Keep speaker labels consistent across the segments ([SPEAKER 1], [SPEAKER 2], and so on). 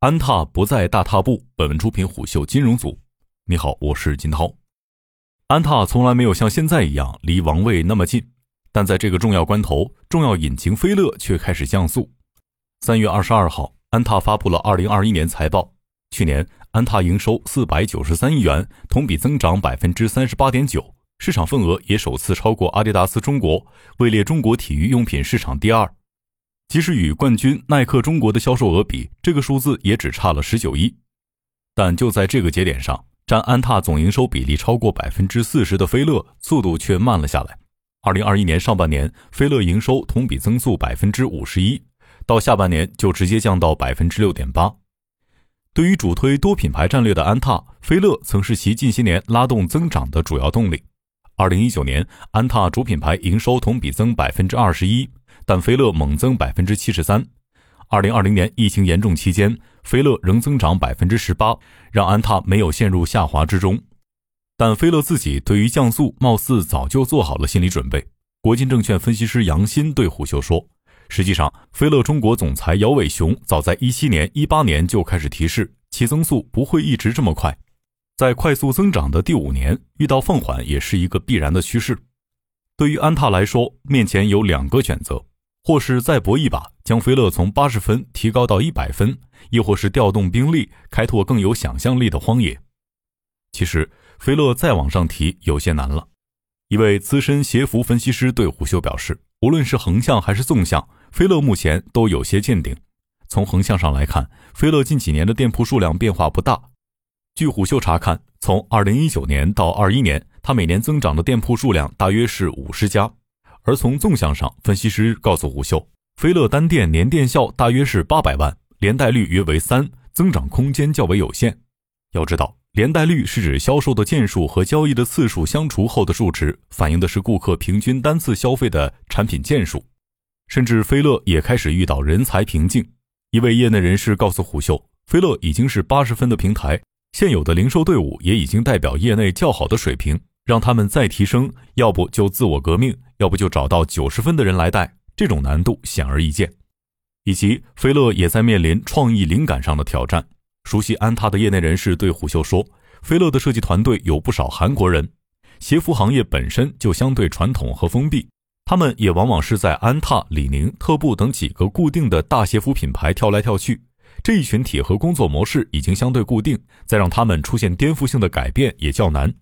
[SPEAKER 1] 安踏不再大踏步。本文出品虎嗅金融组。你好，我是金涛。安踏从来没有像现在一样离王位那么近，但在这个重要关头，重要引擎飞乐却开始降速。三月二十二号，安踏发布了二零二一年财报。去年，安踏营收四百九十三亿元，同比增长百分之三十八点九，市场份额也首次超过阿迪达斯中国，位列中国体育用品市场第二。即使与冠军耐克中国的销售额比，这个数字也只差了十九亿。但就在这个节点上，占安踏总营收比例超过百分之四十的飞乐速度却慢了下来。二零二一年上半年，飞乐营收同比增速百分之五十一，到下半年就直接降到百分之六点八。对于主推多品牌战略的安踏，飞乐曾是其近些年拉动增长的主要动力。二零一九年，安踏主品牌营收同比增百分之二十一。但飞乐猛增百分之七十三。二零二零年疫情严重期间，飞乐仍增长百分之十八，让安踏没有陷入下滑之中。但飞乐自己对于降速貌似早就做好了心理准备。国金证券分析师杨鑫对虎嗅说：“实际上，飞乐中国总裁姚伟雄早在一七年、一八年就开始提示，其增速不会一直这么快，在快速增长的第五年遇到放缓也是一个必然的趋势。对于安踏来说，面前有两个选择。”或是再搏一把，将飞乐从八十分提高到一百分；亦或是调动兵力，开拓更有想象力的荒野。其实，飞乐再往上提有些难了。一位资深鞋服分析师对虎嗅表示，无论是横向还是纵向，飞乐目前都有些见顶。从横向上来看，飞乐近几年的店铺数量变化不大。据虎嗅查看，从二零一九年到二一年，它每年增长的店铺数量大约是五十家。而从纵向上，分析师告诉虎嗅，飞乐单店年店效大约是八百万，连带率约为三，增长空间较为有限。要知道，连带率是指销售的件数和交易的次数相除后的数值，反映的是顾客平均单次消费的产品件数。甚至飞乐也开始遇到人才瓶颈。一位业内人士告诉虎嗅，飞乐已经是八十分的平台，现有的零售队伍也已经代表业内较好的水平。让他们再提升，要不就自我革命，要不就找到九十分的人来带，这种难度显而易见。以及飞乐也在面临创意灵感上的挑战。熟悉安踏的业内人士对虎嗅说，飞乐的设计团队有不少韩国人，鞋服行业本身就相对传统和封闭，他们也往往是在安踏、李宁、特步等几个固定的大鞋服品牌跳来跳去，这一群体和工作模式已经相对固定，再让他们出现颠覆性的改变也较难。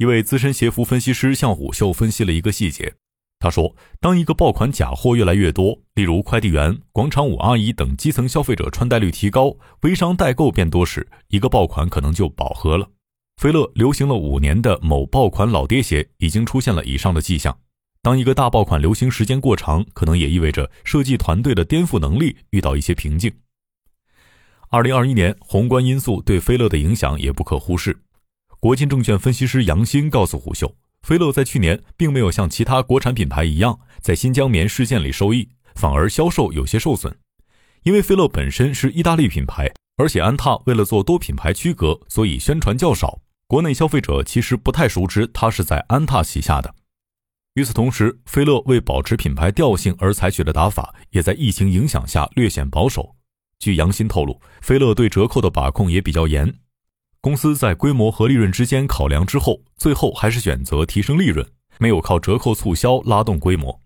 [SPEAKER 1] 一位资深鞋服分析师向虎嗅分析了一个细节，他说：“当一个爆款假货越来越多，例如快递员、广场舞阿姨等基层消费者穿戴率提高，微商代购变多时，一个爆款可能就饱和了。”飞乐流行了五年的某爆款老爹鞋已经出现了以上的迹象。当一个大爆款流行时间过长，可能也意味着设计团队的颠覆能力遇到一些瓶颈。二零二一年宏观因素对菲乐的影响也不可忽视。国金证券分析师杨鑫告诉虎嗅，飞乐在去年并没有像其他国产品牌一样在新疆棉事件里受益，反而销售有些受损。因为飞乐本身是意大利品牌，而且安踏为了做多品牌区隔，所以宣传较少，国内消费者其实不太熟知它是在安踏旗下的。与此同时，飞乐为保持品牌调性而采取的打法，也在疫情影响下略显保守。据杨鑫透露，飞乐对折扣的把控也比较严。公司在规模和利润之间考量之后，最后还是选择提升利润，没有靠折扣促销拉动规模。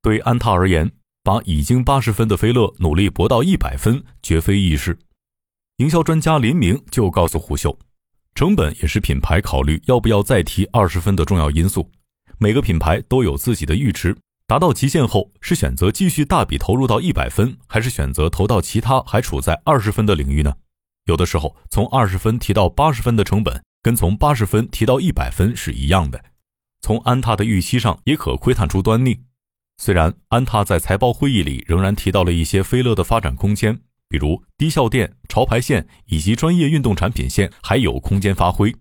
[SPEAKER 1] 对安踏而言，把已经八十分的飞乐努力搏到一百分，绝非易事。营销专家林明就告诉胡秀，成本也是品牌考虑要不要再提二十分的重要因素。每个品牌都有自己的阈值，达到极限后，是选择继续大笔投入到一百分，还是选择投到其他还处在二十分的领域呢？有的时候，从二十分提到八十分的成本，跟从八十分提到一百分是一样的。从安踏的预期上也可窥探出端倪。虽然安踏在财报会议里仍然提到了一些飞乐的发展空间，比如低效店、潮牌线以及专业运动产品线还有空间发挥，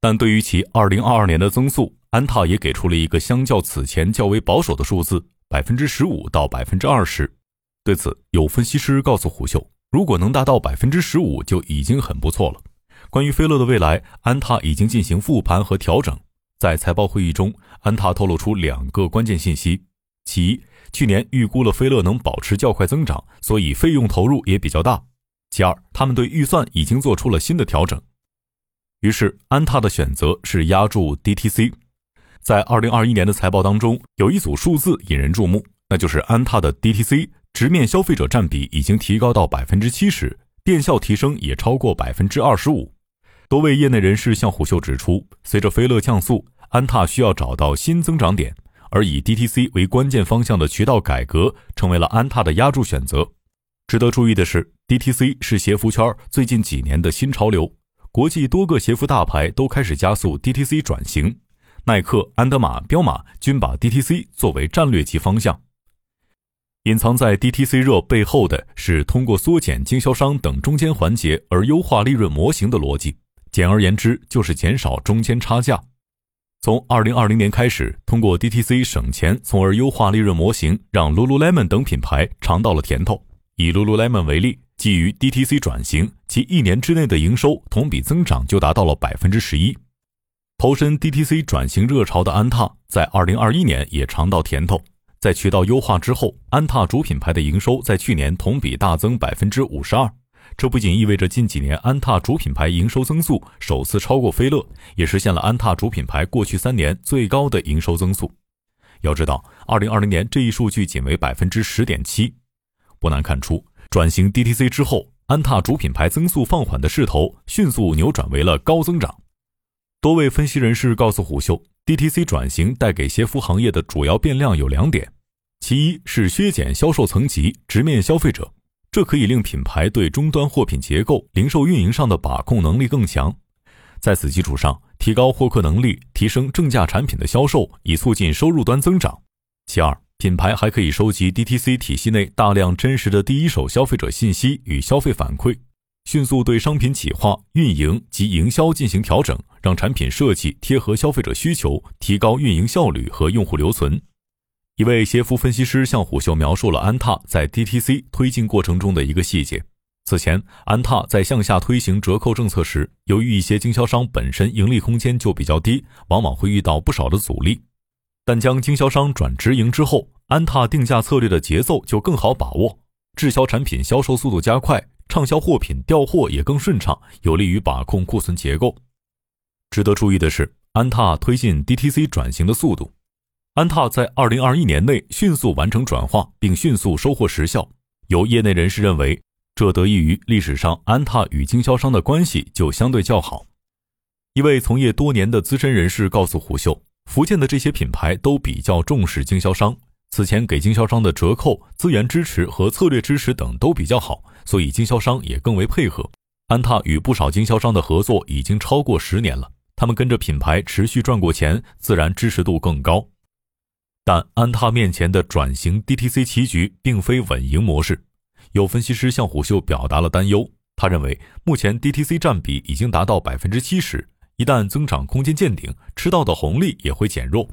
[SPEAKER 1] 但对于其二零二二年的增速，安踏也给出了一个相较此前较为保守的数字：百分之十五到百分之二十。对此，有分析师告诉虎嗅。如果能达到百分之十五，就已经很不错了。关于飞乐的未来，安踏已经进行复盘和调整。在财报会议中，安踏透露出两个关键信息：其一，去年预估了飞乐能保持较快增长，所以费用投入也比较大；其二，他们对预算已经做出了新的调整。于是，安踏的选择是压住 DTC。在二零二一年的财报当中，有一组数字引人注目，那就是安踏的 DTC 直面消费者占比已经提高到百分之七十，店效提升也超过百分之二十五。多位业内人士向虎嗅指出，随着飞乐降速，安踏需要找到新增长点，而以 DTC 为关键方向的渠道改革成为了安踏的压住选择。值得注意的是，DTC 是鞋服圈最近几年的新潮流，国际多个鞋服大牌都开始加速 DTC 转型，耐克、安德玛、彪马均把 DTC 作为战略级方向。隐藏在 DTC 热背后的是通过缩减经销商等中间环节而优化利润模型的逻辑，简而言之就是减少中间差价。从2020年开始，通过 DTC 省钱，从而优化利润模型，让 Lululemon 等品牌尝到了甜头。以 Lululemon 为例，基于 DTC 转型，其一年之内的营收同比增长就达到了百分之十一。投身 DTC 转型热潮的安踏，在二零二一年也尝到甜头。在渠道优化之后，安踏主品牌的营收在去年同比大增百分之五十二。这不仅意味着近几年安踏主品牌营收增速首次超过飞乐，也实现了安踏主品牌过去三年最高的营收增速。要知道，二零二零年这一数据仅为百分之十点七。不难看出，转型 DTC 之后，安踏主品牌增速放缓的势头迅速扭转为了高增长。多位分析人士告诉虎嗅，DTC 转型带给鞋服行业的主要变量有两点：其一是削减销售层级，直面消费者，这可以令品牌对终端货品结构、零售运营上的把控能力更强；在此基础上，提高获客能力，提升正价产品的销售，以促进收入端增长。其二。品牌还可以收集 DTC 体系内大量真实的第一手消费者信息与消费反馈，迅速对商品企划、运营及营销进行调整，让产品设计贴合消费者需求，提高运营效率和用户留存。一位鞋服分析师向虎嗅描述了安踏在 DTC 推进过程中的一个细节：此前，安踏在向下推行折扣政策时，由于一些经销商本身盈利空间就比较低，往往会遇到不少的阻力。但将经销商转直营之后，安踏定价策略的节奏就更好把握，滞销产品销售速度加快，畅销货品调货也更顺畅，有利于把控库存结构。值得注意的是，安踏推进 DTC 转型的速度，安踏在2021年内迅速完成转化，并迅速收获实效。有业内人士认为，这得益于历史上安踏与经销商的关系就相对较好。一位从业多年的资深人士告诉虎嗅。福建的这些品牌都比较重视经销商，此前给经销商的折扣、资源支持和策略支持等都比较好，所以经销商也更为配合。安踏与不少经销商的合作已经超过十年了，他们跟着品牌持续赚过钱，自然支持度更高。但安踏面前的转型 DTC 棋局并非稳赢模式，有分析师向虎嗅表达了担忧。他认为，目前 DTC 占比已经达到百分之七十。一旦增长空间见顶，吃到的红利也会减弱。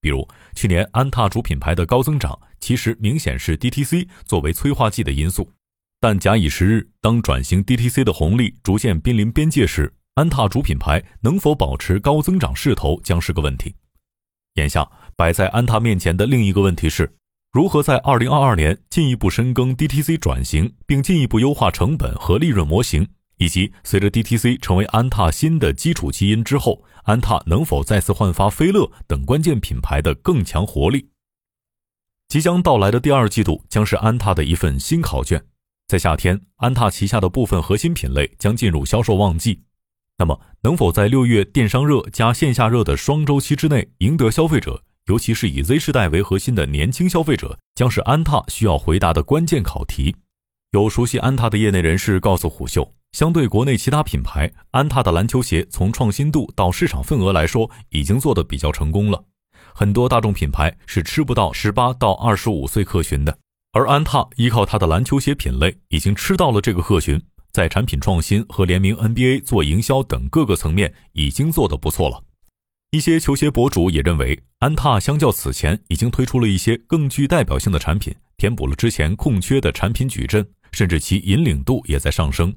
[SPEAKER 1] 比如去年安踏主品牌的高增长，其实明显是 DTC 作为催化剂的因素。但假以时日，当转型 DTC 的红利逐渐濒临边界时，安踏主品牌能否保持高增长势头将是个问题。眼下摆在安踏面前的另一个问题是，如何在2022年进一步深耕 DTC 转型，并进一步优化成本和利润模型。以及随着 DTC 成为安踏新的基础基因之后，安踏能否再次焕发飞乐等关键品牌的更强活力？即将到来的第二季度将是安踏的一份新考卷。在夏天，安踏旗下的部分核心品类将进入销售旺季。那么，能否在六月电商热加线下热的双周期之内赢得消费者，尤其是以 Z 世代为核心的年轻消费者，将是安踏需要回答的关键考题。有熟悉安踏的业内人士告诉虎嗅。相对国内其他品牌，安踏的篮球鞋从创新度到市场份额来说，已经做得比较成功了。很多大众品牌是吃不到十八到二十五岁客群的，而安踏依靠它的篮球鞋品类，已经吃到了这个客群，在产品创新和联名 NBA 做营销等各个层面已经做得不错了。一些球鞋博主也认为，安踏相较此前已经推出了一些更具代表性的产品，填补了之前空缺的产品矩阵，甚至其引领度也在上升。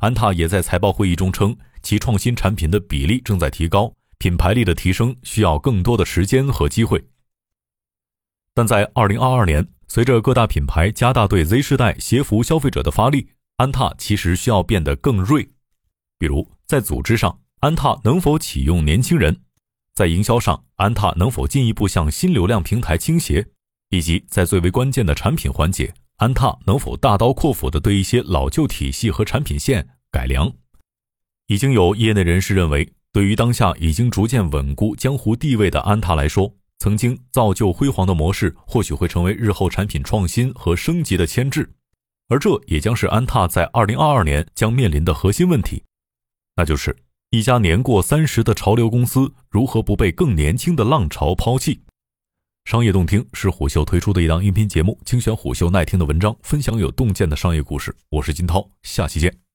[SPEAKER 1] 安踏也在财报会议中称，其创新产品的比例正在提高，品牌力的提升需要更多的时间和机会。但在2022年，随着各大品牌加大对 Z 世代鞋服消费者的发力，安踏其实需要变得更锐，比如在组织上，安踏能否启用年轻人？在营销上，安踏能否进一步向新流量平台倾斜？以及在最为关键的产品环节，安踏能否大刀阔斧地对一些老旧体系和产品线改良？已经有业内人士认为，对于当下已经逐渐稳固江湖地位的安踏来说，曾经造就辉煌的模式或许会成为日后产品创新和升级的牵制，而这也将是安踏在二零二二年将面临的核心问题，那就是。一家年过三十的潮流公司如何不被更年轻的浪潮抛弃？商业洞听是虎嗅推出的一档音频节目，精选虎嗅耐听的文章，分享有洞见的商业故事。我是金涛，下期见。